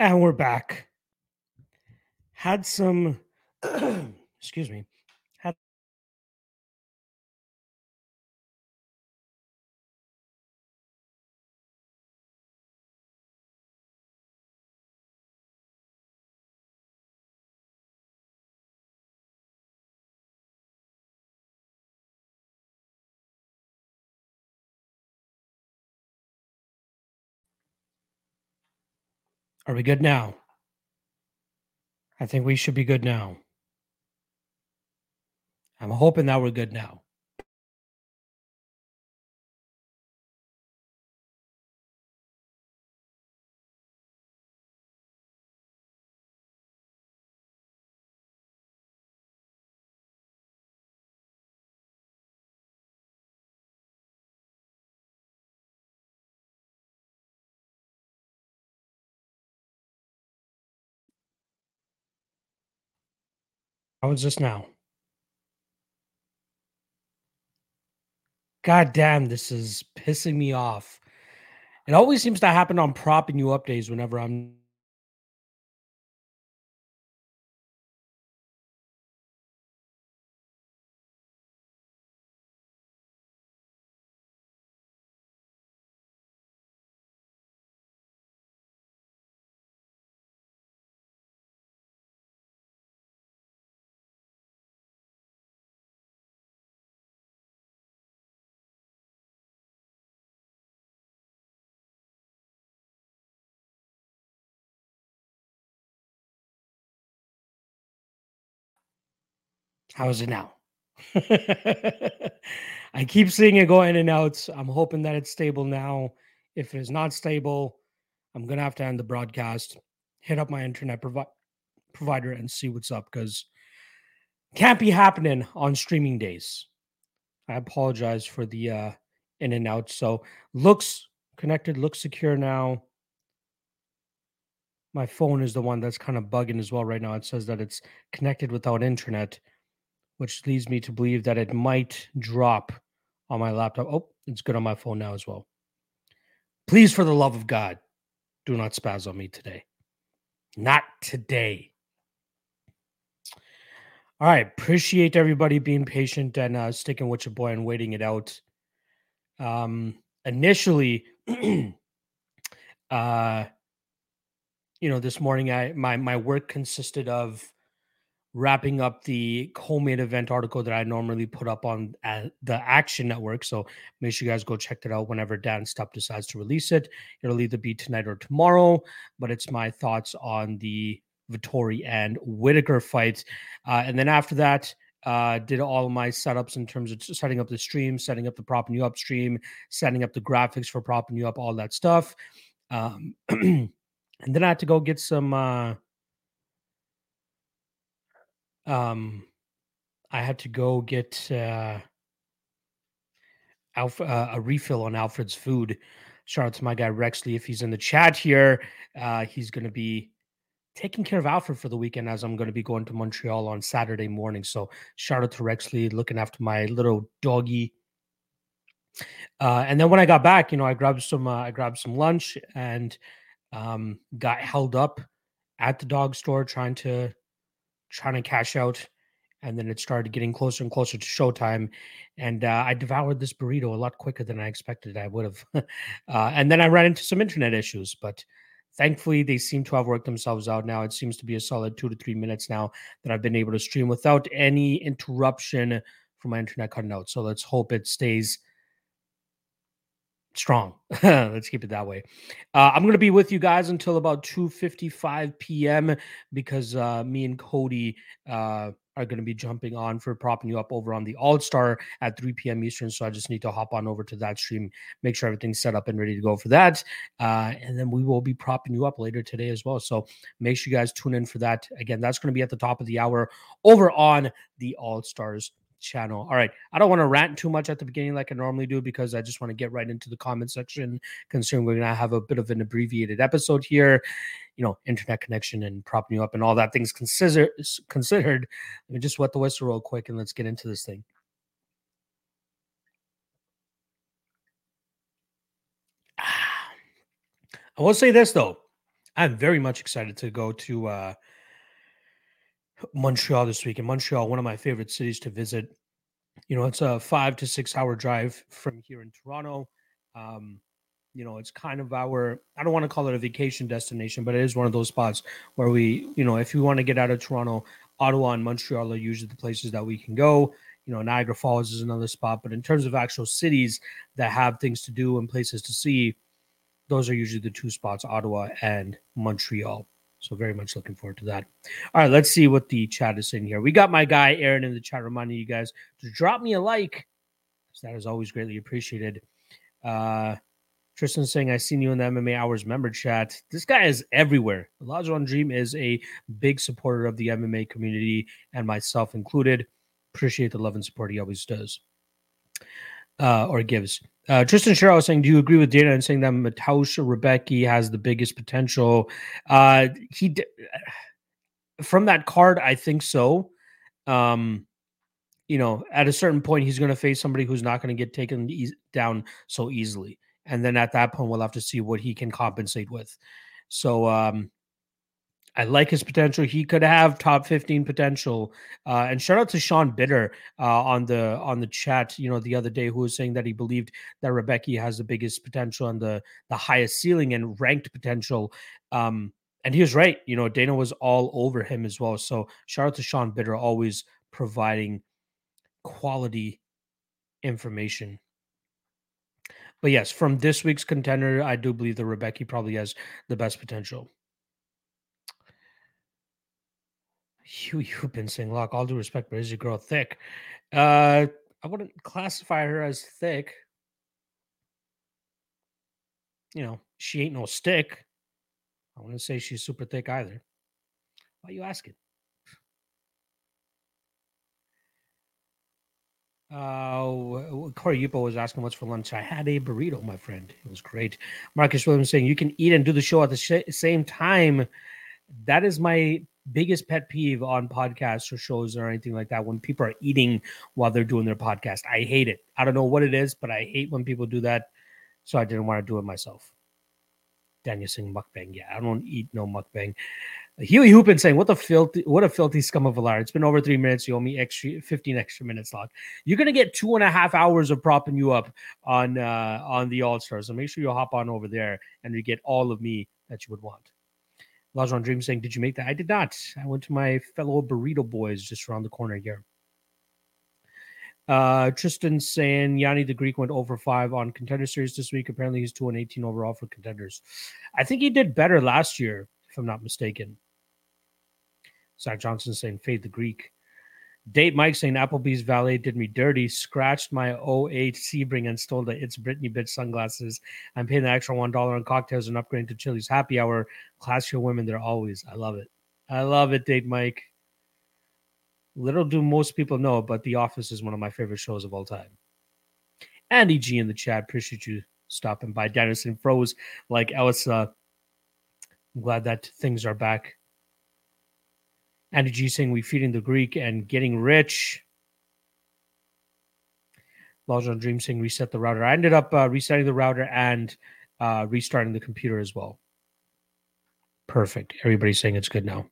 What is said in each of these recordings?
And we're back. Had some, excuse me, Are we good now? I think we should be good now. I'm hoping that we're good now. How is this now? God damn, this is pissing me off. It always seems to happen on propping you up days whenever I'm How is it now? I keep seeing it go in and out. I'm hoping that it's stable now. If it is not stable, I'm gonna have to end the broadcast, hit up my internet provi- provider, and see what's up because can't be happening on streaming days. I apologize for the uh, in and out. So looks connected, looks secure now. My phone is the one that's kind of bugging as well right now. It says that it's connected without internet which leads me to believe that it might drop on my laptop. Oh, it's good on my phone now as well. Please, for the love of God, do not spaz on me today. Not today. All right. Appreciate everybody being patient and uh, sticking with your boy and waiting it out. Um, initially, uh, you know, this morning I my my work consisted of wrapping up the co-main event article that I normally put up on uh, the Action Network. So make sure you guys go check that out whenever Dan Stupp decides to release it. It'll either be tonight or tomorrow, but it's my thoughts on the Vettori and Whittaker fight. Uh, and then after that, uh, did all my setups in terms of setting up the stream, setting up the propping you up stream, setting up the graphics for propping you up, all that stuff. Um, and then I had to go get some uh, um, I had to go get uh, Alf- uh, a refill on Alfred's food. Shout out to my guy Rexley if he's in the chat here. Uh, he's going to be taking care of Alfred for the weekend as I'm going to be going to Montreal on Saturday morning. So shout out to Rexley looking after my little doggy. Uh, and then when I got back, you know, I grabbed some uh, I grabbed some lunch and um, got held up at the dog store trying to trying to cash out. And then it started getting closer and closer to showtime. And uh, I devoured this burrito a lot quicker than I expected I would have. uh, and then I ran into some internet issues, but thankfully they seem to have worked themselves out now. It seems to be a solid two to three minutes now that I've been able to stream without any interruption from my internet cutting out. So let's hope it stays strong. Let's keep it that way. Uh, I'm going to be with you guys until about 2:55 p.m. because uh, me and Cody uh, are going to be jumping on for propping you up over on the All Star at 3 p.m. Eastern. So I just need to hop on over to that stream, make sure everything's set up and ready to go for that, uh, and then we will be propping you up later today as well. So make sure you guys tune in for that. Again, that's going to be at the top of the hour over on the All Stars channel. All right. I don't want to rant too much at the beginning like I normally do because I just want to get right into the comment section, considering we're going to have a bit of an abbreviated episode here. You know, internet connection and propping you up and all that things consider, considered. Let me just wet the whistle real quick and let's get into this thing. I will say this though. I'm very much excited to go to uh, Montreal this week. In Montreal, one of my favorite cities to visit. You know, it's a five to six hour drive from here in Toronto. Um, you know, it's kind of our, I don't want to call it a vacation destination, but it is one of those spots where we, you know, if we want to get out of Toronto, Ottawa and Montreal are usually the places that we can go. You know, Niagara Falls is another spot, but in terms of actual cities that have things to do and places to see, those are usually the two spots, Ottawa and Montreal. So very much looking forward to that. All right, let's see what the chat is saying here. We got my guy Aaron in the chat reminding you guys to drop me a like. That is always greatly appreciated. Uh Tristan saying, I seen you in the MMA Hours member chat. This guy is everywhere. Lajon Dream is a big supporter of the MMA community and myself included. Appreciate the love and support he always does uh, or gives. Uh, Tristan Sherrill was saying, Do you agree with Dana in saying that Mateusz Rebecki has the biggest potential? Uh, he d- from that card, I think so. Um, you know, at a certain point, he's going to face somebody who's not going to get taken e- down so easily, and then at that point, we'll have to see what he can compensate with. So, um, I like his potential. He could have top 15 potential. Uh, and shout out to Sean Bitter uh, on the on the chat, you know, the other day who was saying that he believed that Rebecki has the biggest potential and the the highest ceiling and ranked potential. Um, and he was right. You know, Dana was all over him as well. So shout out to Sean Bitter, always providing quality information. But yes, from this week's contender, I do believe that Rebecki probably has the best potential. Hugh you've been saying, Lock, all due respect, but is your girl thick? Uh, I wouldn't classify her as thick. You know, she ain't no stick. I wouldn't say she's super thick either. Why you asking? Uh, Corey Yupo was asking what's for lunch. I had a burrito, my friend. It was great. Marcus Williams saying you can eat and do the show at the sh- same time. That is my biggest pet peeve on podcasts or shows or anything like that when people are eating while they're doing their podcast. I hate it. I don't know what it is, but I hate when people do that. So I didn't want to do it myself. Daniel saying mukbang. Yeah, I don't eat no mukbang. Huey Hoopin saying, "What the filthy, what a filthy scum of a liar." It's been over three minutes. You owe me extra fifteen extra minutes, log. You're gonna get two and a half hours of propping you up on uh on the All Stars. So make sure you hop on over there and you get all of me that you would want. Lajon Dream saying, Did you make that? I did not. I went to my fellow burrito boys just around the corner here. Uh, Tristan saying Yanni the Greek went over five on contender series this week. Apparently, he's two and eighteen overall for contenders. I think he did better last year, if I'm not mistaken. Zach Johnson saying fade the Greek. Date Mike saying Applebee's valet did me dirty, scratched my 08 Sebring and stole the It's Britney bitch sunglasses. I'm paying the extra $1 on cocktails and upgrading to Chili's happy hour. Classier women, they're always. I love it. I love it, Date Mike. Little do most people know, but The Office is one of my favorite shows of all time. Andy G in the chat. Appreciate you stopping by. Dennison froze like Elsa. I'm glad that things are back Andy G saying we feeding the Greek and getting rich. Lajon Dream saying reset the router. I ended up uh, resetting the router and uh, restarting the computer as well. Perfect. Everybody's saying it's good now.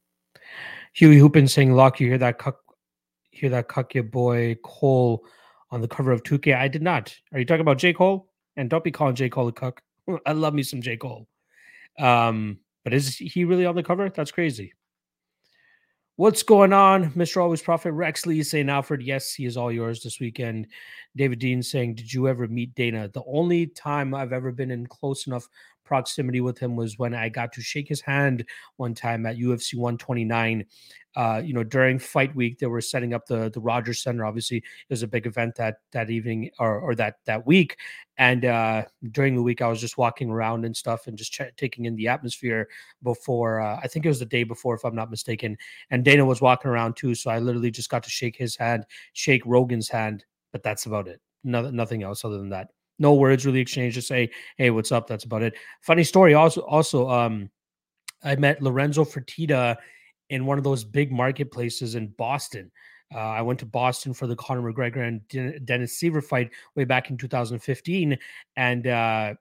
Huey Hoopin saying, "Lock, you hear that? Cuck, hear that? Cuck your boy Cole on the cover of 2K." I did not. Are you talking about J Cole? And don't be calling J Cole a cuck. I love me some J Cole. Um, but is he really on the cover? That's crazy. What's going on, Mr. Always Prophet Rexley saying, Alfred, yes, he is all yours this weekend. David Dean saying, Did you ever meet Dana? The only time I've ever been in close enough proximity with him was when I got to shake his hand one time at UFC 129. Uh, you know, during fight week, they were setting up the the Rogers Center. Obviously, it was a big event that that evening or or that that week. And uh, during the week, I was just walking around and stuff and just ch- taking in the atmosphere before. Uh, I think it was the day before, if I'm not mistaken. And Dana was walking around too, so I literally just got to shake his hand, shake Rogan's hand, but that's about it. No, nothing else other than that no words really exchanged. Just say, "Hey, what's up?" That's about it. Funny story. Also, also, um, I met Lorenzo Fertitta in one of those big marketplaces in Boston. Uh, I went to Boston for the Conor McGregor and Dennis Siver fight way back in 2015, and uh,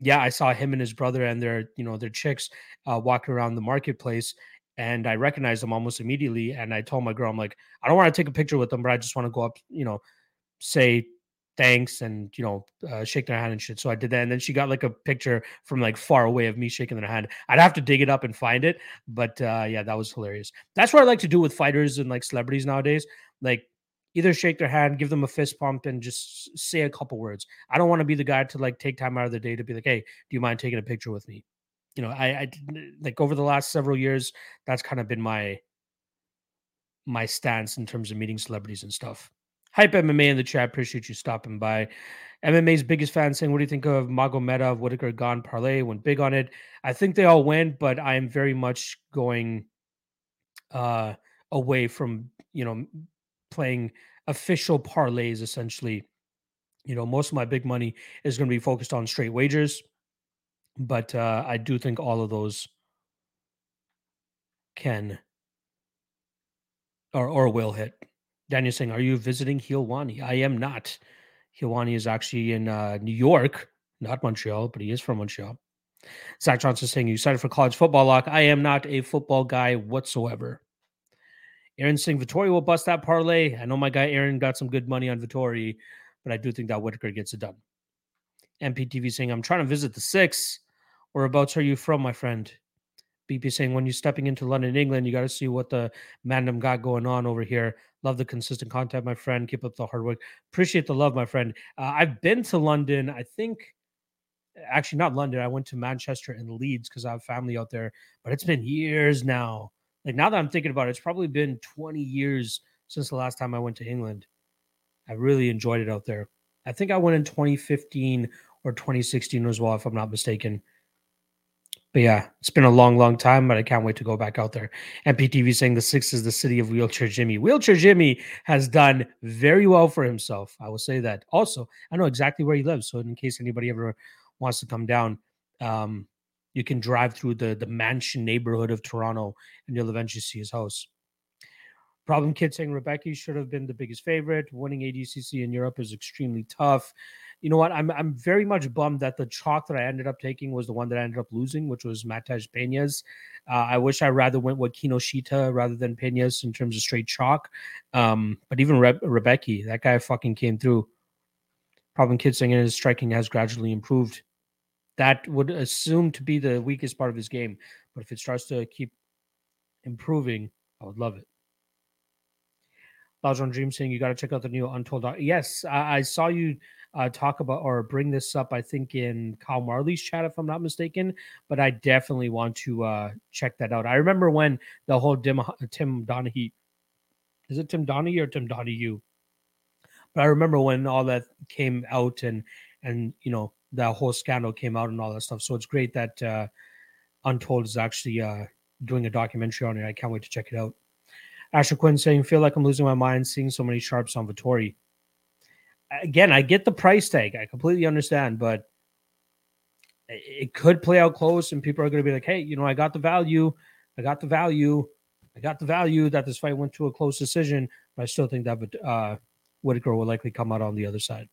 yeah, I saw him and his brother and their, you know, their chicks uh, walking around the marketplace, and I recognized them almost immediately. And I told my girl, I'm like, I don't want to take a picture with them, but I just want to go up, you know, say thanks and you know uh, shake their hand and shit. So I did that, and then she got like a picture from like far away of me shaking their hand. I'd have to dig it up and find it, but uh, yeah, that was hilarious. That's what I like to do with fighters and like celebrities nowadays. Like either shake their hand, give them a fist pump, and just say a couple words. I don't want to be the guy to like take time out of the day to be like, hey, do you mind taking a picture with me? You know, I, I like over the last several years, that's kind of been my my stance in terms of meeting celebrities and stuff. Hype MMA in the chat. Appreciate you stopping by. MMA's biggest fan saying, What do you think of Magomedov, Whittaker, Gane parlay? Went big on it. I think they all went, but I am very much going uh away from, you know, playing official parlays essentially. You know, most of my big money is going to be focused on straight wagers, but uh I do think all of those can or or will hit. Daniel saying, Are you visiting Helwani? I am not. Helwani is actually in uh, New York, not Montreal, but he is from Montreal. Zach Johnson saying, You excited for college football lock? I am not a football guy whatsoever. Aaron saying, Vettori will bust that parlay. I know my guy Aaron got some good money on Vettori, but I do think that Whittaker gets it done. MPTV saying, I'm trying to visit the six. Whereabouts are you from, my friend? BP saying, when you're stepping into London, England, you got to see what the Mandem got going on over here. Love the consistent content, my friend. Keep up the hard work. Appreciate the love, my friend. Uh, I've been to London. I think, actually, not London. I went to Manchester and Leeds because I have family out there, but it's been years now. Like now that I'm thinking about it, it's probably been 20 years since the last time I went to England. I really enjoyed it out there. I think I went in 2015 or 2016 as well, if I'm not mistaken. But yeah, it's been a long, long time, but I can't wait to go back out there. MPTV saying the six is the city of Wheelchair Jimmy. Wheelchair Jimmy has done very well for himself. I will say that. Also, I know exactly where he lives. So in case anybody ever wants to come down, um, you can drive through the the mansion neighborhood of Toronto and you'll eventually see his house. Problem kid saying Rebecki should have been the biggest favorite. Winning ADCC in Europe is extremely tough you know what? I'm I'm very much bummed that the chalk that I ended up taking was the one that I ended up losing, which was Matej Pena's. Uh, I wish I rather went with Kinoshita rather than Pena's in terms of straight chalk. Um, but even Re- Rebecki, that guy fucking came through. Problem Kid saying his striking has gradually improved. That would assume to be the weakest part of his game, but if it starts to keep improving, I would love it. Lajon Dream saying you got to check out the new Untold. Yes, I, I saw you uh, talk about or bring this up, I think, in Kyle Marley's chat, if I'm not mistaken. But I definitely want to uh, check that out. I remember when the whole Tim Donahue is it Tim Donahue or Tim Donahue? But I remember when all that came out and and you know that whole scandal came out and all that stuff. So it's great that uh, Untold is actually uh, doing a documentary on it. I can't wait to check it out. Asher Quinn saying, "Feel like I'm losing my mind seeing so many sharps on Vettori. again, I get the price tag. I completely understand, but it could play out close, and people are going to be like, "Hey, you know, I got the value. I got the value. I got the value that this fight went to a close decision." But I still think that uh, Whittaker will likely come out on the other side.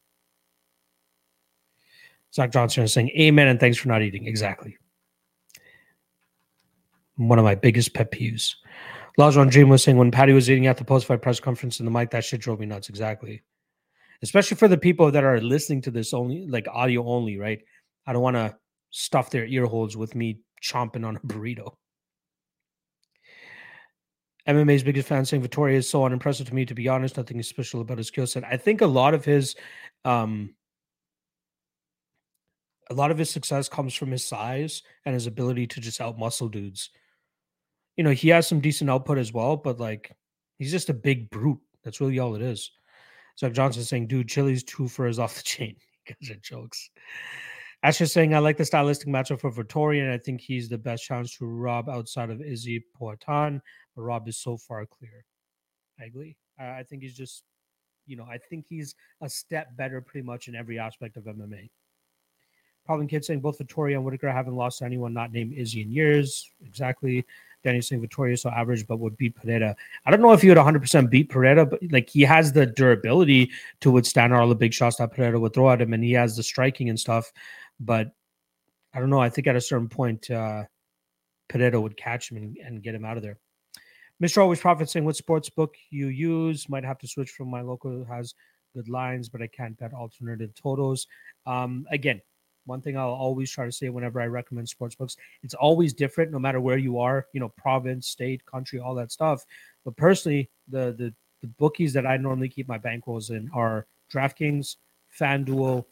Zach Johnson is saying, "Amen," and thanks for not eating. Exactly. One of my biggest pet peeves. Lajon Dream was saying when Paddy was eating at the post-fight press conference in the mic, that shit drove me nuts. Exactly especially for the people that are listening to this only like audio only, right? I don't want to stuff their ear holes with me chomping on a burrito. MMA's biggest fan saying Vettori is so unimpressive to me, to be honest. Nothing special about his skill set. I think a lot of his um a lot of his success comes from his size and his ability to just out muscle dudes. You know, he has some decent output as well, but like he's just a big brute. That's really all it is. Zach Johnson saying, dude, Chili's two furs off the chain. Guys are jokes. Asher saying, I like the stylistic matchup for Vettori. I think he's the best chance to Rob outside of Izzy Poatan. But Rob is so far clear. I agree. I think he's just, you know, I think he's a step better pretty much in every aspect of MMA. Problem Kid saying both Vettori and Whittaker haven't lost to anyone not named Izzy in years. Exactly. Danny saying Vettori so average, but would beat Pereira. I don't know if he would 100% beat Pereira, but like he has the durability to withstand all the big shots that Pereira would throw at him, and he has the striking and stuff. But I don't know. I think at a certain point, uh, Pereira would catch him and, and get him out of there. Mr. Always Profit saying, What sports book you use? Might have to switch from my local has good lines, but I can't bet alternative totals. Um, again, one thing I'll always try to say whenever I recommend sports books, it's always different no matter where you are, you know, province, state, country, all that stuff. But personally, the the, the bookies that I normally keep my bankrolls in are DraftKings, FanDuel,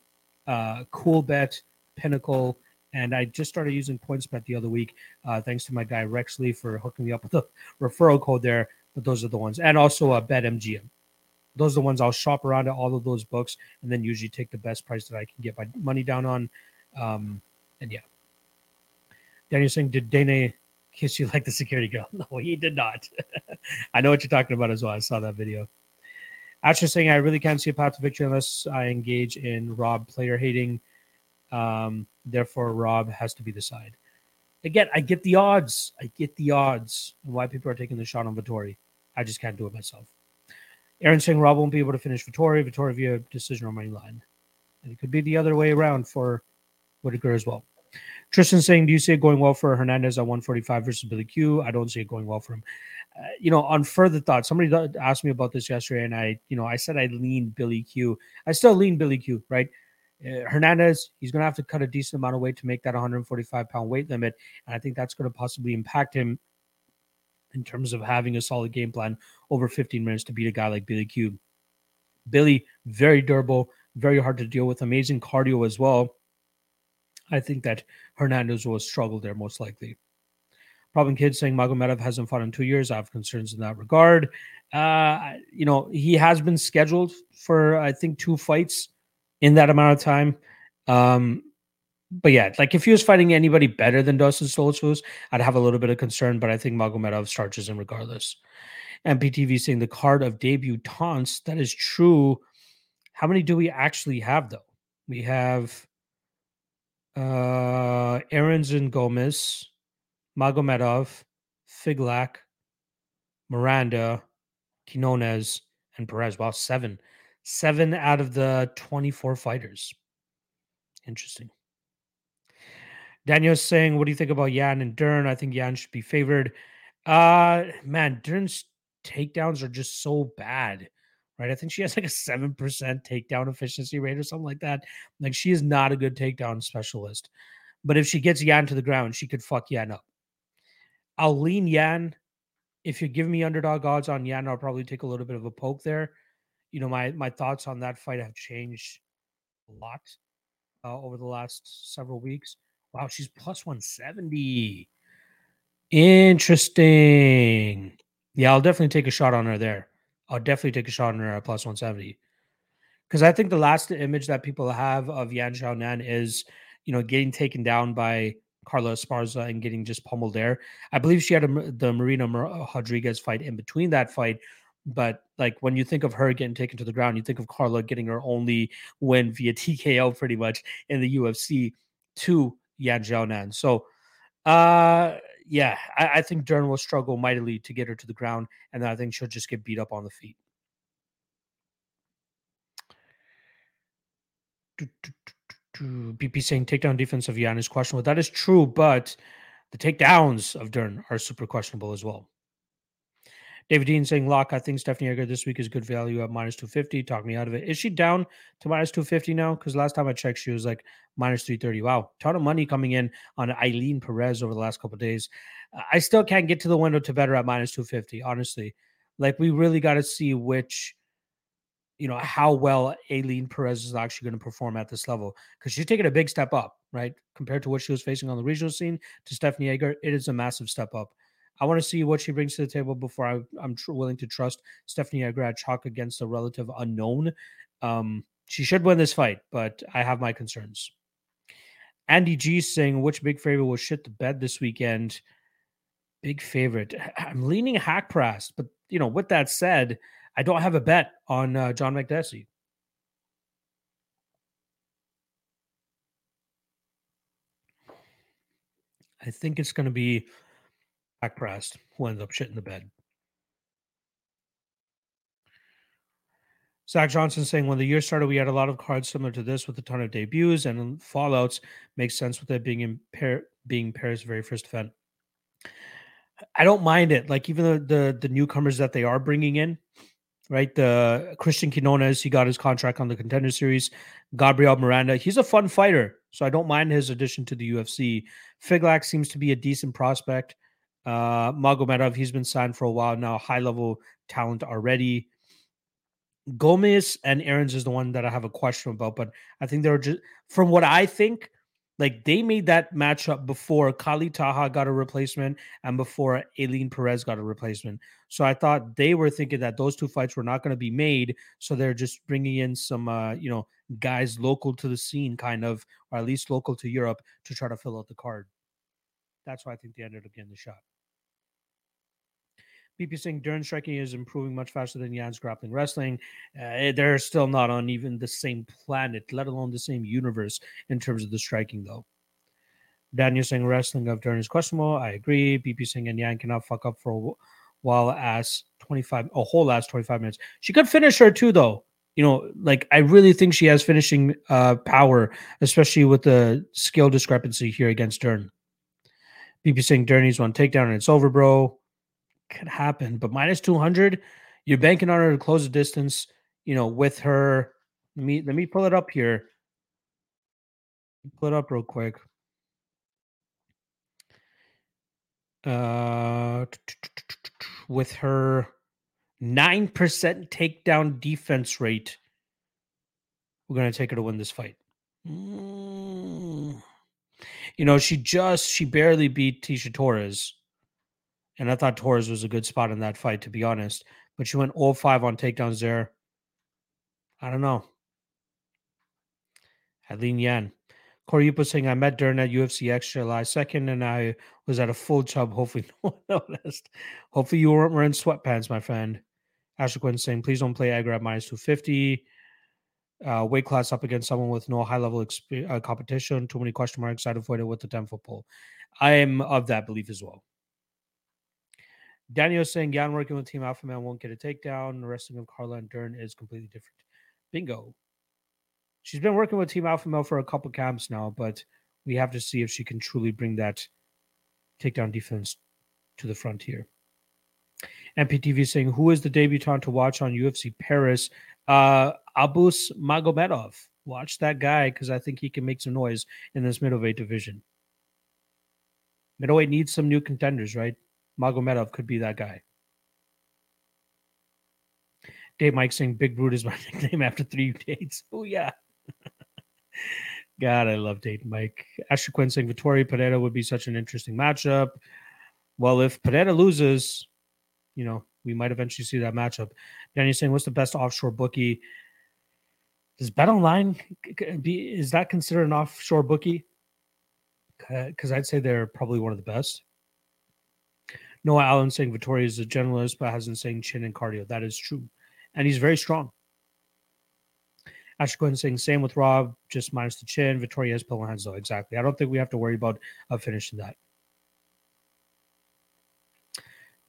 uh, CoolBet, Pinnacle, and I just started using PointsBet the other week, uh, thanks to my guy Rexley for hooking me up with a referral code there. But those are the ones, and also a uh, BetMGM. Those are the ones I'll shop around at all of those books, and then usually take the best price that I can get my money down on. Um, and yeah, Daniel saying, did Dana kiss you like the security girl? No, he did not. I know what you're talking about as well. I saw that video. Asher saying, I really can't see a path to victory unless I engage in Rob player hating. Um, therefore, Rob has to be the side. Again, I get the odds. I get the odds why people are taking the shot on Vettori. I just can't do it myself. Aaron saying Rob won't be able to finish Vettori. Vettori via decision or money line. And it could be the other way around for Whittaker as well. Tristan saying, Do you see it going well for Hernandez at 145 versus Billy Q? I don't see it going well for him. Uh, you know, on further thought, somebody asked me about this yesterday, and I, you know, I said I lean Billy Q. I still lean Billy Q, right? Uh, Hernandez, he's going to have to cut a decent amount of weight to make that 145 pound weight limit. And I think that's going to possibly impact him in terms of having a solid game plan over 15 minutes to beat a guy like Billy Q. Billy, very durable, very hard to deal with, amazing cardio as well. I think that Hernandez will struggle there most likely. Problem Kid saying Magomedov hasn't fought in two years. I have concerns in that regard. Uh, you know, he has been scheduled for, I think, two fights in that amount of time. Um, but yeah, like if he was fighting anybody better than Dustin Stoltzfus, I'd have a little bit of concern. But I think Magomedov starches him regardless. MPTV saying the card of debutantes. That is true. How many do we actually have though? We have uh Errens and Gomis, Magomedov, Figlak, Miranda, Quinones, and Perez. Wow, seven seven out of the 24 fighters. Interesting. Daniel's saying, What do you think about Yan and Dern? I think Yan should be favored. Uh man, Dern's takedowns are just so bad, right? I think she has like a 7% takedown efficiency rate or something like that. Like she is not a good takedown specialist. But if she gets Yan to the ground, she could fuck Yan up. I'll lean Yan. If you give me underdog odds on Yan, I'll probably take a little bit of a poke there you know, my my thoughts on that fight have changed a lot uh, over the last several weeks. Wow, she's plus 170. Interesting. Yeah, I'll definitely take a shot on her there. I'll definitely take a shot on her at plus 170. Because I think the last image that people have of Yan Xiaonan is, you know, getting taken down by Carla Esparza and getting just pummeled there. I believe she had a, the Marina Rodriguez fight in between that fight but like when you think of her getting taken to the ground, you think of Carla getting her only win via TKO pretty much in the UFC to Yan Xiaonan. So uh yeah, I, I think Dern will struggle mightily to get her to the ground, and then I think she'll just get beat up on the feet. BP saying takedown defense of Yan is questionable. That is true, but the takedowns of Dern are super questionable as well. David Dean saying, Lock, I think Stephanie Egger this week is good value at minus 250. Talk me out of it. Is she down to minus 250 now? Because last time I checked, she was like minus 330. Wow. Ton of money coming in on Ailin Perez over the last couple days. I still can't get to the window to better at minus 250, honestly. Like, we really got to see which, you know, how well Ailin Perez is actually going to perform at this level. Because she's taking a big step up, right? Compared to what she was facing on the regional scene to Stephanie Egger, it is a massive step up. I want to see what she brings to the table before I, am tr- willing to trust Stephanie Agrad chalk against a relative unknown. Um, she should win this fight, but I have my concerns. Andy G saying which big favorite will shit the bed this weekend. Big favorite. I'm leaning Haqparast, but you know, with that said, I don't have a bet on uh, John Makdessi. I think it's going to be Haqparast, who ends up shitting the bed. Zach Johnson saying when the year started, we had a lot of cards similar to this with a ton of debuts and fallouts. Makes sense with it being in pair being Paris' very first event. I don't mind it. Like even the, the the newcomers that they are bringing in, right? The Christian Quinones, he got his contract on the Contender Series. Gabriel Miranda, he's a fun fighter, so I don't mind his addition to the UFC. Figlak seems to be a decent prospect. Uh, Magomedov, he's been signed for a while now, high level talent already. Gomis and Errens is the one that I have a question about, but I think they're just from what I think, like they made that matchup before Kali Taha got a replacement and before Ailin Perez got a replacement. So I thought they were thinking that those two fights were not going to be made. So they're just bringing in some, uh, you know, guys local to the scene, kind of, or at least local to Europe to try to fill out the card. That's why I think they ended up getting the shot. BP saying Dern striking is improving much faster than Yan's grappling wrestling. Uh, they're still not on even the same planet, let alone the same universe in terms of the striking, though. Daniel saying wrestling of Dern is questionable. I agree. BP saying and Yan cannot fuck up for a while as 25, a whole last 25 minutes. She could finish her too, though. You know, like I really think she has finishing uh, power, especially with the skill discrepancy here against Dern. BP saying Dern needs one takedown and it's over, bro could happen. But minus 200, you're banking on her to close the distance, you know, with her. Let me let me pull it up here. Pull it up real quick. Uh with her 9% takedown defense rate, we're going to take her to win this fight. Mm. You know, she just, she barely beat Tecia Torres. And I thought Torres was a good spot in that fight, to be honest. But she went all 5 on takedowns there. I don't know. Adeline Yan. Corey Yupa saying, I met Dern at UFC X July 2nd and I was at a full chub. Hopefully, no one noticed. Hopefully, you weren't wearing sweatpants, my friend. Ashley Quinn saying, please don't play Egger at minus 250. Uh, weight class up against someone with no high level exp- uh, competition. Too many question marks. I'd avoid it with the 10 foot pole. I am of that belief as well. Daniel saying Yan working with Team Alpha Male won't get a takedown. The wrestling of Carla and Dern is completely different. Bingo. She's been working with Team Alpha Male for a couple camps now, but we have to see if she can truly bring that takedown defense to the front frontier. MPTV saying, Who is the debutant to watch on UFC Paris? Uh, Abus Magomedov. Watch that guy because I think he can make some noise in this middleweight division. Middleweight needs some new contenders, right? Magomedov could be that guy. Dave Mike saying Big Brute is my nickname after three dates. Oh yeah. God, I love Dave Mike. Asher Quinn saying Vettori Pereira would be such an interesting matchup. Well, if Pereira loses, you know, we might eventually see that matchup. Danny saying, what's the best offshore bookie? Does Bet Online be is that considered an offshore bookie? Because I'd say they're probably one of the best. Noah Allen saying Vettori is a generalist, but hasn't saying chin and cardio. That is true. And he's very strong. Asher Quinn saying same with Rob, just minus the chin. Vettori has pillow hands though. Exactly. I don't think we have to worry about uh, finishing that.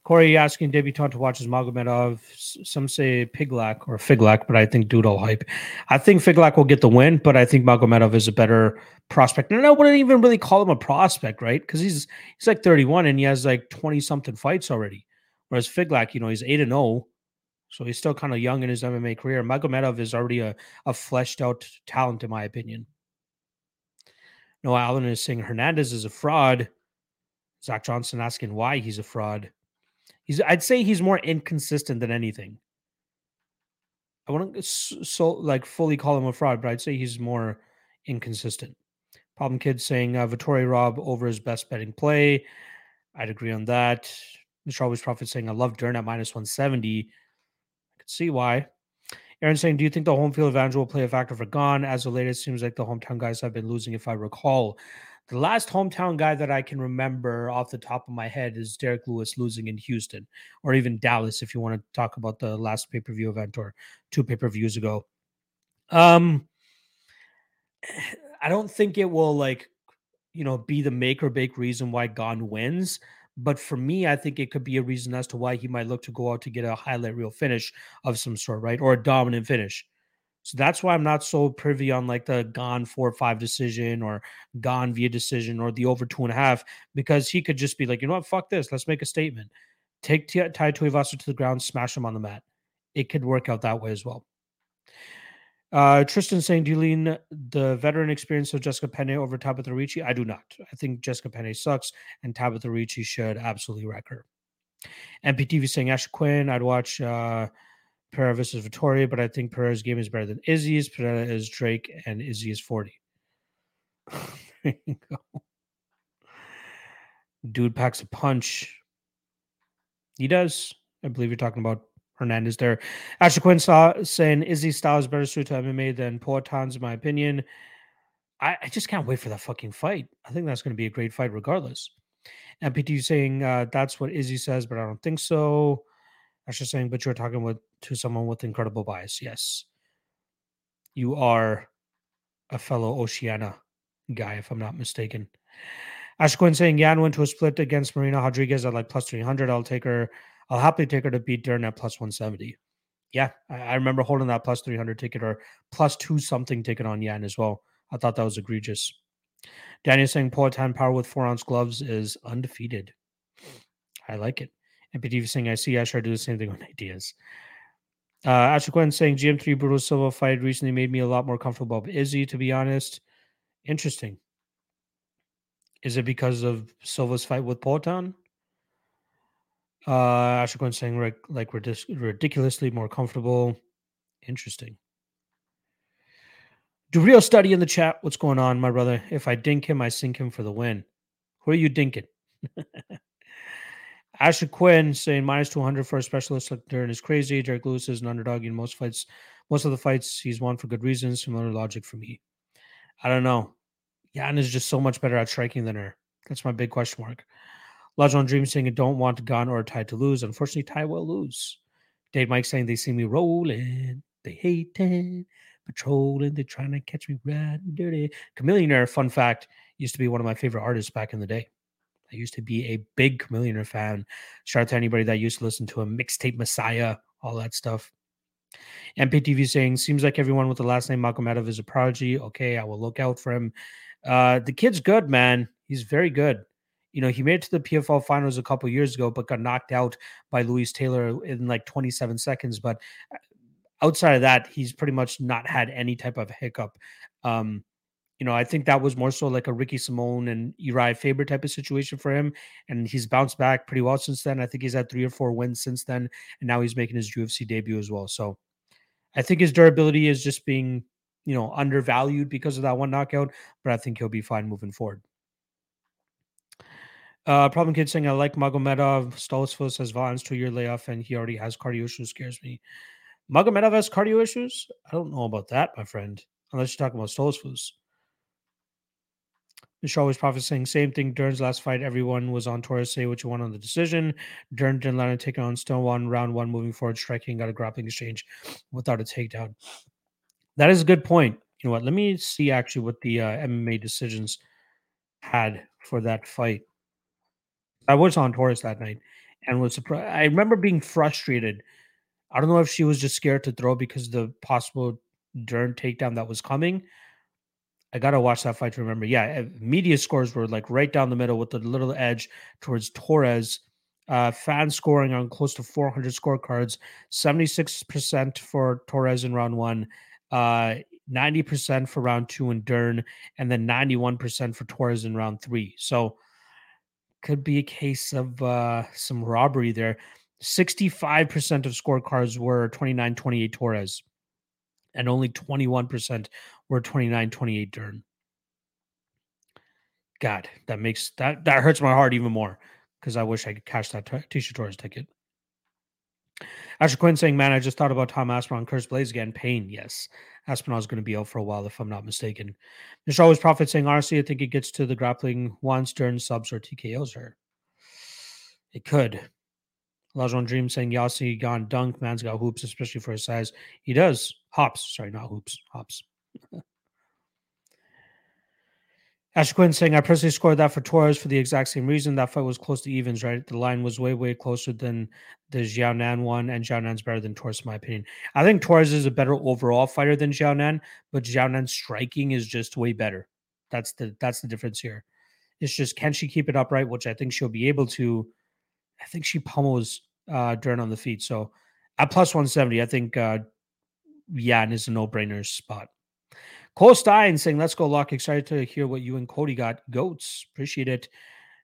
Corey asking debutant to watch his Magomedov. Some say Piglak or Figlak, but I think Doodle hype. I think Figlak will get the win, but I think Magomedov is a better prospect. And I wouldn't even really call him a prospect, right? Because he's he's like 31 and he has like 20 something fights already. Whereas Figlak, you know, he's 8 and 0. So he's still kind of young in his MMA career. Magomedov is already a, a fleshed out talent, in my opinion. Noah Allen is saying Hernandez is a fraud. Zach Johnson asking why he's a fraud. He's I'd say he's more inconsistent than anything. I wouldn't so like fully call him a fraud, but I'd say he's more inconsistent. Problem Kid saying uh, Vettori Rob over his best betting play. I'd agree on that. Mr. Always Prophet saying I love Dern at minus 170. I could see why. Aaron saying, Do you think the home field advantage will play a factor for Gane? As of late, it seems like the hometown guys have been losing, if I recall. The last hometown guy that I can remember off the top of my head is Derrick Lewis losing in Houston or even Dallas, if you want to talk about the last pay per view event or two pay per views ago. Um, I don't think it will like, you know, be the make or break reason why Gane wins, But for me, I think it could be a reason as to why he might look to go out to get a highlight reel finish of some sort, right? Or a dominant finish. So that's why I'm not so privy on like the Gane four or five decision or Gane via decision or the over two and a half, because he could just be like, you know what, fuck this. Let's make a statement. Take Tai Tuivasa to the ground, smash him on the mat. It could work out that way as well. Uh, Tristan saying, do you lean the veteran experience of Jessica Penne over Tabatha Ricci? I do not. I think Jessica Penne sucks, and Tabatha Ricci should absolutely wreck her. MPTV saying Ashley Quinn. I'd watch uh, Pereira versus Victoria, but I think Pereira's game is better than Izzy's. Pereira is Drake, and Izzy is 40. there you go. Dude packs a punch. He does. I believe you're talking about Hernandez there. Ashley Quinn saw, saying Izzy style is better suited to MMA than Poatan's, in my opinion. I, I, just can't wait for that fucking fight. I think that's going to be a great fight regardless. MPT saying uh, that's what Izzy says, but I don't think so. Ashley saying, but you're talking with to someone with incredible bias. Yes. You are a fellow Oceana guy, if I'm not mistaken. Ash Quinn saying Yan went to a split against Marina Rodriguez at like plus 300. I'll take her. I'll happily take her to beat Dern at plus 170. Yeah, I, I remember holding that plus 300 ticket or plus two something ticket on Yan as well. I thought that was egregious. Daniel saying Poatan power with four ounce gloves is undefeated. I like it. And PTV saying I see Asher do the same thing on ideas. Uh, Asher Quinn saying GM3 Brutal Silva fight recently made me a lot more comfortable with Izzy, to be honest. Interesting. Is it because of Silva's fight with Poatan? Uh, Asher Quinn saying like, like ridiculously more comfortable. Interesting. Do real study in the chat. What's going on, my brother? If I dink him, I sink him for the win. Who are you dinking? Asher Quinn saying minus 200 for a specialist like Dern is crazy. Derrick Lewis is an underdog in most fights. Most of the fights he's won for good reasons. Similar logic for me. I don't know. Yan is just so much better at striking than her. That's my big question mark. Lajon Dream saying, I don't want Gane or Tai to lose. Unfortunately, Tai will lose. Dave Mike saying, they see me rolling. They hate it. Patrolling. They're trying to catch me red and dirty. Chamillionaire, fun fact, used to be one of my favorite artists back in the day. I used to be a big Chamillionaire fan. Shout out to anybody that used to listen to a mixtape Messiah, all that stuff. MPTV saying, seems like everyone with the last name Magomedov is a prodigy. Okay, I will look out for him. Uh, the kid's good, man. He's very good. You know, he made it to the PFL finals a couple years ago, but got knocked out by Louis Taylor in like 27 seconds. But uh, outside of that, he's pretty much not had any type of hiccup. Um, you know, I think that was more so like a Ricky Simone and Urijah Faber type of situation for him. And he's bounced back pretty well since then. I think he's had three or four wins since then. And now he's making his UFC debut as well. So I think his durability is just being, you know, undervalued because of that one knockout. But I think he'll be fine moving forward. Uh, problem kid saying I like Magomedov. Stoltzfus says Vaughn's two year layoff and he already has cardio issues. Scares me. Magomedov has cardio issues. I don't know about that, my friend. Unless you're talking about Stoltzfus. Michelle was prophesying same thing. Dern's last fight, everyone was on Torres. Say what you want on the decision. Dern didn't let him take on Stone one round one, moving forward, striking, got a grappling exchange without a takedown. That is a good point. You know what? Let me see actually what the uh, MMA decisions had for that fight. I was on Torres that night and was surprised. I remember being frustrated. I don't know if she was just scared to throw because the possible Dern takedown that was coming I gotta watch that fight to remember. Yeah, eh, media scores were like right down the middle with a little edge towards Torres. Uh, fan scoring on close to 400 scorecards, 76% for Torres in round one, uh, 90% for round two in Dern, and then 91% for Torres in round three. So could be a case of uh, some robbery there. 65% of scorecards were 29 28 Torres and only 21% were 29 28 Dern. God, that makes that that hurts my heart even more because I wish I could cash that Tecia Torres ticket. Asher Quinn saying, Man, I just thought about Tom Aspinall and Curtis Blaydes again. Pain, yes. Aspinall is going to be out for a while, if I'm not mistaken. Mr. Always Prophet saying, Honestly, I think it gets to the grappling once Dern subs or TKOs her. It could. Lajon Dream saying Yassi gone dunk. Man's got hoops, especially for his size. He does. Hops. Sorry, not hoops. Hops. Ash Quinn saying, I personally scored that for Torres for the exact same reason. That fight was close to evens, right? The line was way, way closer than the Xiaonan one, and Xiaonan's better than Torres, in my opinion. I think Torres is a better overall fighter than Xiaonan, but Xiaonan's striking is just way better. That's the that's the difference here. It's just can she keep it upright, which I think she'll be able to. I think she pummels uh Dern on the feet. So at plus 170, I think uh Yan is a no-brainer spot. Cole Stein saying, Let's go, Lock. Excited to hear what you and Cody got. Goats. Appreciate it.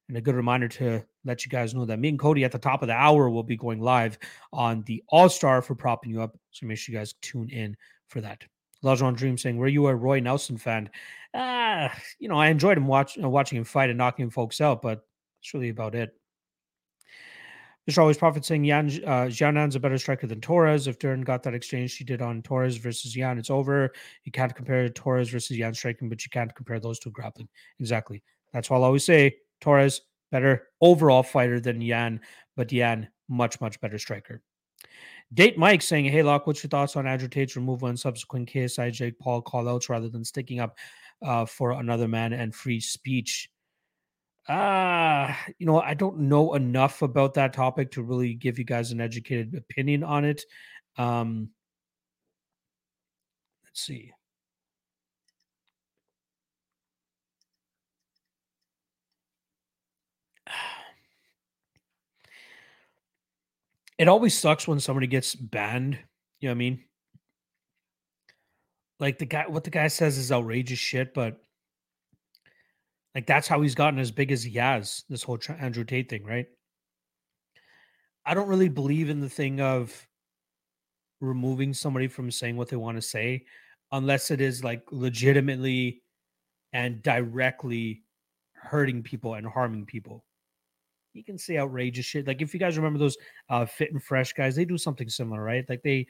And a good reminder to let you guys know that me and Cody at the top of the hour will be going live on the All Star for propping you up. So make sure you guys tune in for that. Lajon Dream saying, Were you a Roy Nelson fan? Uh, you know, I enjoyed him watch, watching him fight and knocking folks out, but that's really about it. Mr. Always Prophet saying Yan uh, a better striker than Torres. If Dern got that exchange she did on Torres versus Yan, it's over. You can't compare Torres versus Yan striking, but you can't compare those two grappling. Exactly. That's why I'll always say Torres better overall fighter than Yan, but Yan much much better striker. Date Mike saying, "Hey Lock, what's your thoughts on Andrew Tate's removal and subsequent KSI Jake Paul callouts rather than sticking up uh, for another man and free speech?" Uh, you know, I don't know enough about that topic to really give you guys an educated opinion on it. Um, let's see. It always sucks when somebody gets banned. You know what I mean? Like the guy, what the guy says is outrageous shit, but like that's how he's gotten as big as he has. This whole Andrew Tate thing, right? I don't really believe in the thing of removing somebody from saying what they want to say unless it is like legitimately and directly hurting people and harming people. You can say outrageous shit. Like if you guys remember those uh, fit and fresh guys, they do something similar, right? Like they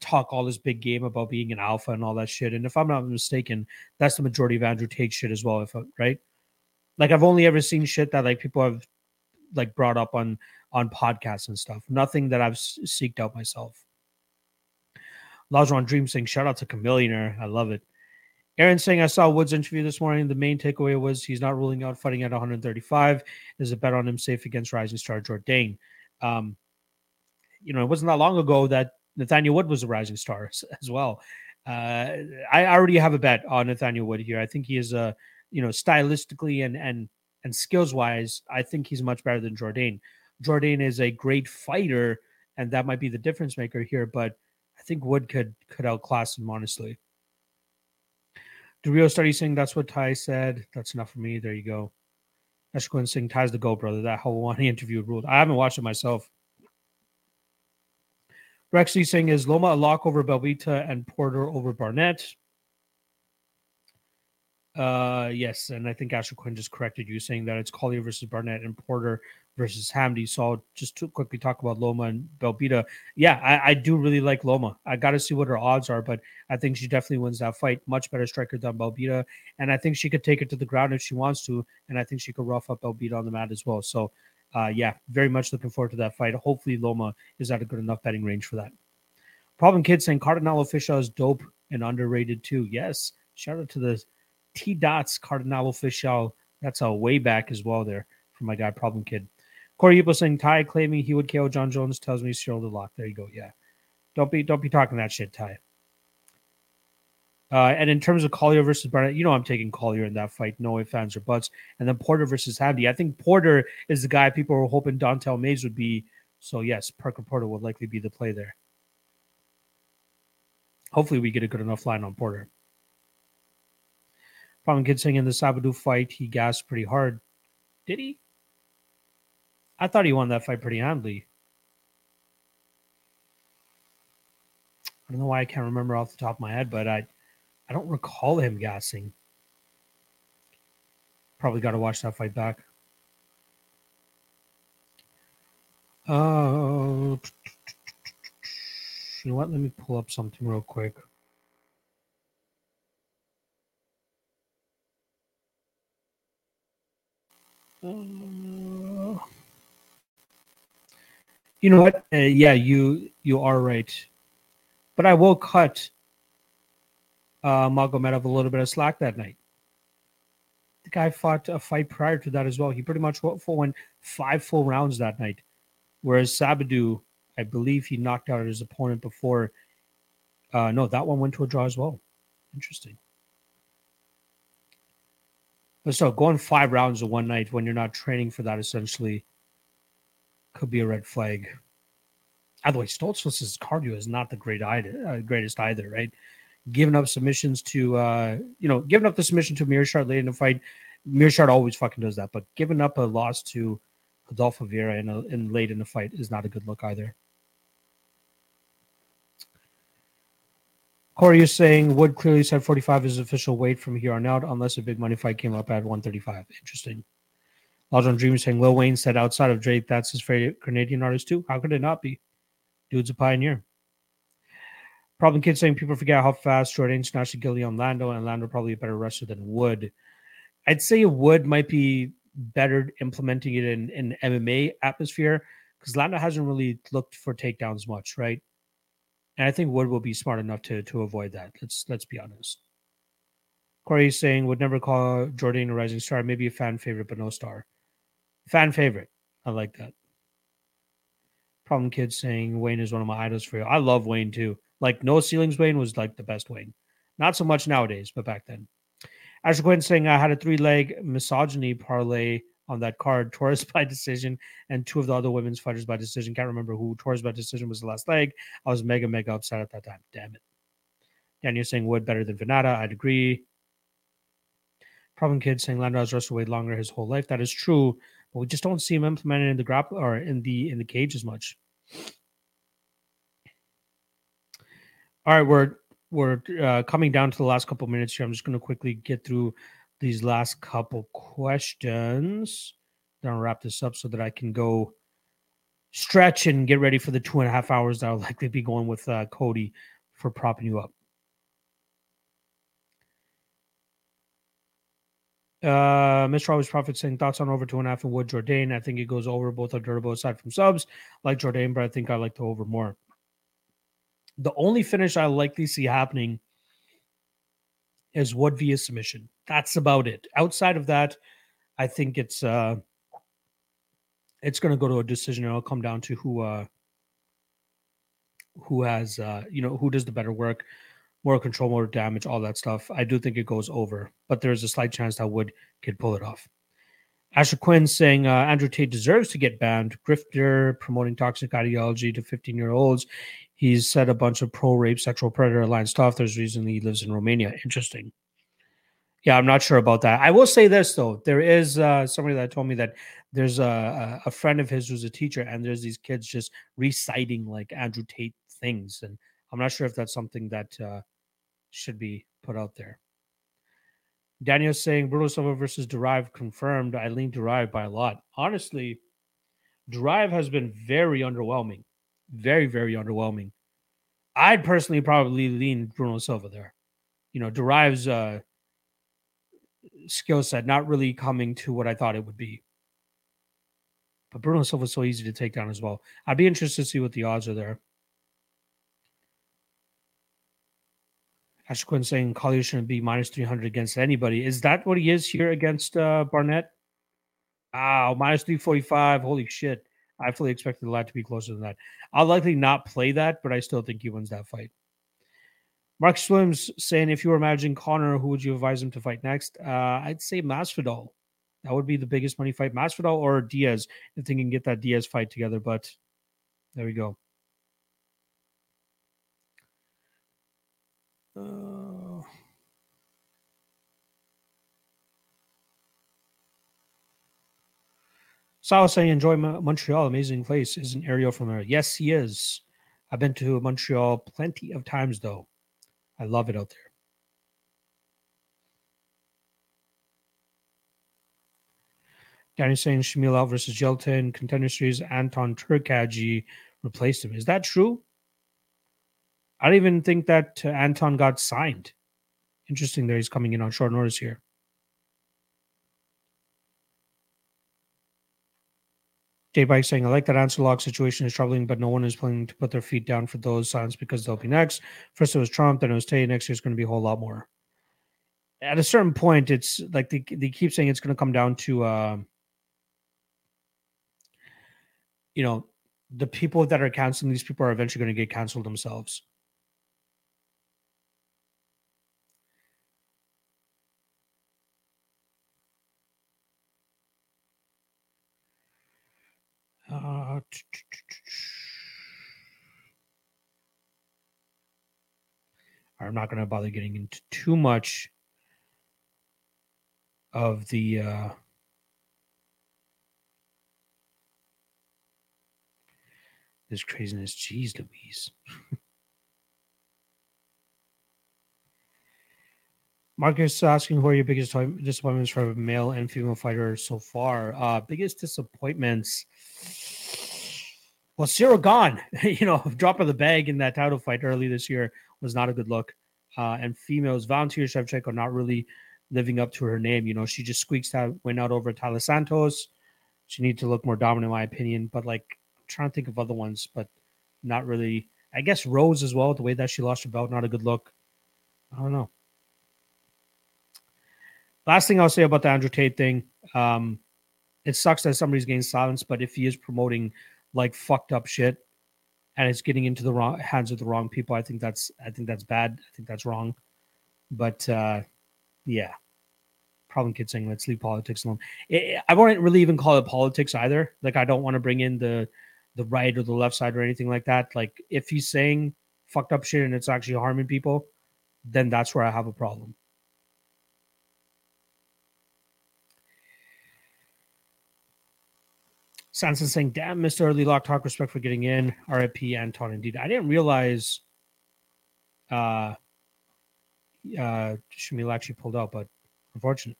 talk all this big game about being an alpha and all that shit. And if I'm not mistaken, that's the majority of Andrew Tate shit as well. If right, like I've only ever seen shit that like people have like brought up on on podcasts and stuff. Nothing that I've seeked out myself. Lajon Dream saying, shout out to Chamillionaire. I love it. Aaron saying, I saw Woods' interview this morning. The main takeaway was he's not ruling out fighting at 135. There's a bet on him safe against rising star Jourdain. Um, you know, it wasn't that long ago that Nathaniel Wood was a rising star as well. Uh, I already have a bet on Nathaniel Wood here. I think he is a you know, stylistically and and and skills wise, I think he's much better than Jourdain. Jourdain is a great fighter, and that might be the difference maker here. But I think Wood could could outclass him honestly. Rio study saying that's what Ty said. That's enough for me. There you go. Eshquin saying Ty's the go, brother. That Helwani interview ruled. I haven't watched it myself. Rexy saying is Loma a lock over Belvita and Porter over Barnett. Uh, yes, and I think Asher Quinn just corrected you, saying that it's Collier versus Barnett and Porter versus Hamdy. So I'll just to quickly talk about Loma and Belbita. Yeah, I, I do really like Loma. I got to see what her odds are, but I think she definitely wins that fight. Much better striker than Belbita, and I think she could take it to the ground if she wants to, and I think she could rough up Belbita on the mat as well. So, uh, yeah, very much looking forward to that fight. Hopefully, Loma is at a good enough betting range for that. Problem Kid saying Cardinal Offishall is dope and underrated too. Yes, shout out to the T Dots Cardinal Offishall. That's a way back as well there for my guy Problem Kid. Corey Yupo saying Ty claiming he would KO Jon Jones tells me shoulder lock. There you go. Yeah. Don't be don't be talking that shit, Ty. Uh, and in terms of Collier versus Barnett, you know I'm taking Collier in that fight. No ifs, ands, or buts. And then Porter versus Hamdy. I think Porter is the guy people were hoping Don'Tale Mays would be. So yes, Parker Porter would likely be the play there. Hopefully we get a good enough line on Porter. Problem Kid in the Sabado fight, he gasped pretty hard. Did he? I thought he won that fight pretty handily. I don't know why I can't remember off the top of my head, but I, I don't recall him gassing. Probably got to watch that fight back. Uh, you know what? Let me pull up something real quick. You know what? Uh, yeah, you you are right. But I will cut uh, Magomedov a little bit of slack that night. the guy fought a fight prior to that as well. He pretty much won five full rounds that night. Whereas Sabado, I believe he knocked out his opponent before. Uh, no, that one went to a draw as well. Interesting. So going five rounds in one night when you're not training for that essentially could be a red flag. By the way, Stoltzfus's cardio is not the great uh, greatest either, right? Giving up submissions to, uh, you know, giving up the submission to Meerschaert late in the fight. Meerschaert always fucking does that, but giving up a loss to Adolfo Vieira in, a, in late in the fight is not a good look either. Corey is saying Wood clearly said 45 is official weight from here on out, unless a big money fight came up at 135. Interesting. Lodron Dream is saying Lil Wayne said outside of Drake, that's his favorite Canadian artist too. How could it not be? Dude's a pioneer. Problem Kid saying people forget how fast Jourdain snatched Gilly on Lando, and Lando probably a better wrestler than Wood. I'd say Wood might be better implementing it in in MMA atmosphere because Lando hasn't really looked for takedowns much, right? And I think Wood will be smart enough to to avoid that. Let's let's be honest. Corey saying would never call Jordan a rising star, maybe a fan favorite, but no star. Fan favorite. I like that. Problem Kid saying Wayne is one of my idols for you. I love Wayne too. Like no ceilings Wayne was like the best Wayne. Not so much nowadays, but back then. Asher Quinn saying I had a three leg misogyny parlay on that card. Torres by decision, and two of the other women's fighters by decision. Can't remember who. Torres by decision was the last leg. I was mega, mega upset at that time. Damn it. Daniel saying Wood better than Vannata. I'd agree. Problem Kid saying Lando has wrestled way longer his whole life. That is true, but we just don't see him implemented in the grapple or in the in the cage as much. All right, we're we're uh, coming down to the last couple minutes here. I'm just going to quickly get through these last couple questions. Then I'll wrap this up so that I can go stretch and get ready for the two and a half hours that I'll likely be going with uh, Cody for propping you up. Uh, Mr. Always Prophet saying thoughts on over two and a half and Wood Jourdain. I think it goes over. Both are durable aside from subs, like Jourdain, but I think I like the over more. The only finish I likely see happening is Wood via submission. That's about it. Outside of that, I think it's uh it's going to go to a decision. And it'll come down to who uh who has uh you know who does the better work, more control, more damage, all that stuff. I do think it goes over, but there's a slight chance that Wood could pull it off. Asher Quinn saying uh, Andrew Tate deserves to get banned. Grifter promoting toxic ideology to 15 year olds. He's said a bunch of pro rape, sexual predator line stuff. There's reason he lives in Romania. Interesting. Yeah, I'm not sure about that. I will say this though: there is uh, somebody that told me that there's a, a friend of his who's a teacher, and there's these kids just reciting like Andrew Tate things, and I'm not sure if that's something that uh, should be put out there. Daniel's saying Bruno Silva versus Derive confirmed. I lean Derive by a lot. Honestly, Derive has been very underwhelming very, very underwhelming. I'd personally probably lean Bruno Silva there. You know, derives uh skill set not really coming to what I thought it would be. But Bruno Silva's so easy to take down as well. I'd be interested to see what the odds are there. Ash Quinn saying Collier shouldn't be minus 300 against anybody. Is that what he is here against uh, Barnett? Wow, minus 345. Holy shit. I fully expected the lad to be closer than that. I'll likely not play that, but I still think he wins that fight. Mark Swims saying, if you were managing Conor, who would you advise him to fight next? Uh, I'd say Masvidal. That would be the biggest money fight. Masvidal or Diaz, if they can get that Diaz fight together. But there we go. Uh, Sal saying, enjoy Montreal, amazing place. Isn't Ariel from there? Yes, he is. I've been to Montreal plenty of times, though. I love it out there. Danny saying Shamil out versus Gelton, contender series, Anton Turkalj replaced him. Is that true? I don't even think that uh, Anton got signed. Interesting that he's coming in on short notice here. Jay Bike saying, I like that answer lock situation is troubling, but no one is planning to put their feet down for those signs because they'll be next. First it was Trump, then it was Tay. Next year is going to be a whole lot more. at a certain point, it's like they, they keep saying it's going to come down to, uh, you know, the people that are canceling these people are eventually going to get canceled themselves. I'm not going to bother getting into too much of the uh, this craziness. Jeez Louise. Marcus asking who are your biggest disappointments for male and female fighters so far? Uh, biggest disappointments. Well, Ciryl Gane, you know, drop of the bag in that title fight early this year was not a good look. Uh, and females, Valentina Shevchenko, not really living up to her name. You know, she just squeaks out, went out over Taila Santos. She needs to look more dominant, in my opinion. But like, I'm trying to think of other ones, but not really. I guess Rose as well, the way that she lost her belt, not a good look. I don't know. Last thing I'll say about the Andrew Tate thing, um, it sucks that somebody's getting silenced, but if he is promoting like fucked up shit and it's getting into the wrong hands of the wrong people, I think that's I think that's bad. I think that's wrong. But uh, yeah, problem kid saying let's leave politics alone. It, I won't really even call it politics either. Like I don't want to bring in the the right or the left side or anything like that. Like if he's saying fucked up shit and it's actually harming people, then that's where I have a problem. Sanson saying, "Damn, Mr. Early Lock Talk, respect for getting in." RIP Anton. Indeed, I didn't realize uh uh Shamil actually pulled out, but unfortunate.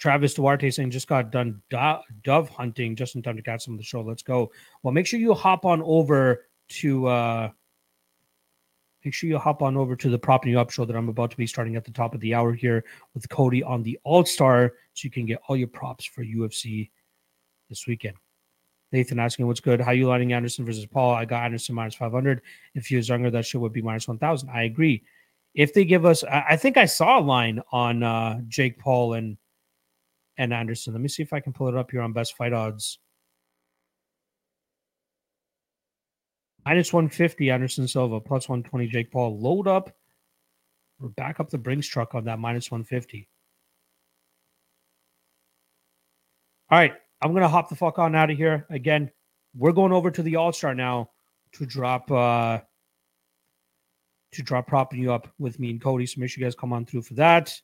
Travis Duarte saying just got done do- dove hunting just in time to catch some of the show. Let's go. Well, make sure you hop on over to uh make sure you hop on over to the propping up show that I'm about to be starting at the top of the hour here with Cody on the All Star, so you can get all your props for UFC this weekend. Nathan asking what's good. How you lining Anderson versus Paul? I got Anderson minus 500. If he was younger, that shit would be minus 1,000. I agree. If they give us, I think I saw a line on uh, Jake Paul and and Anderson. Let me see if I can pull it up here on best fight odds. Minus 150 Anderson Silva, plus 120 Jake Paul. Load up or back up the Brinks truck on that minus 150. All right. I'm gonna hop the fuck on out of here. Again, we're going over to the All Star now to drop uh to drop propping you up with me and Cody. So make sure you guys come on through for that.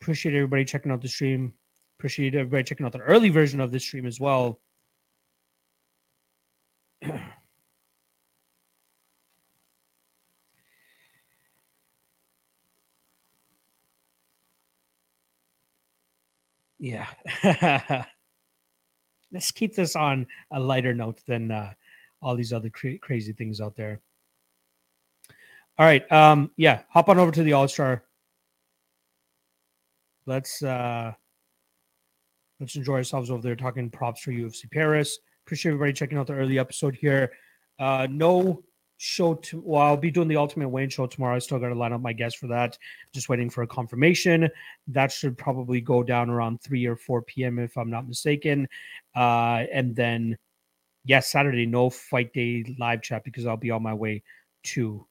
Appreciate everybody checking out the stream. Appreciate everybody checking out the early version of this stream as well. Yeah. Let's keep this on a lighter note than uh, all these other cra- crazy things out there. All right. Um, yeah, hop on over to the All Star. Let's uh let's enjoy ourselves over there talking props for UFC Paris. Appreciate everybody checking out the early episode here. Uh no show to well i'll be doing the ultimate wayne show tomorrow. I still got to line up my guests for that. Just waiting for a confirmation. That should probably go down around 3 or 4 p.m if i'm not mistaken. Uh and then yes saturday no fight day live chat because i'll be on my way to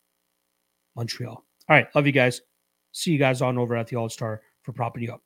montreal. All right love you guys. See you guys on over at the all star for propping you up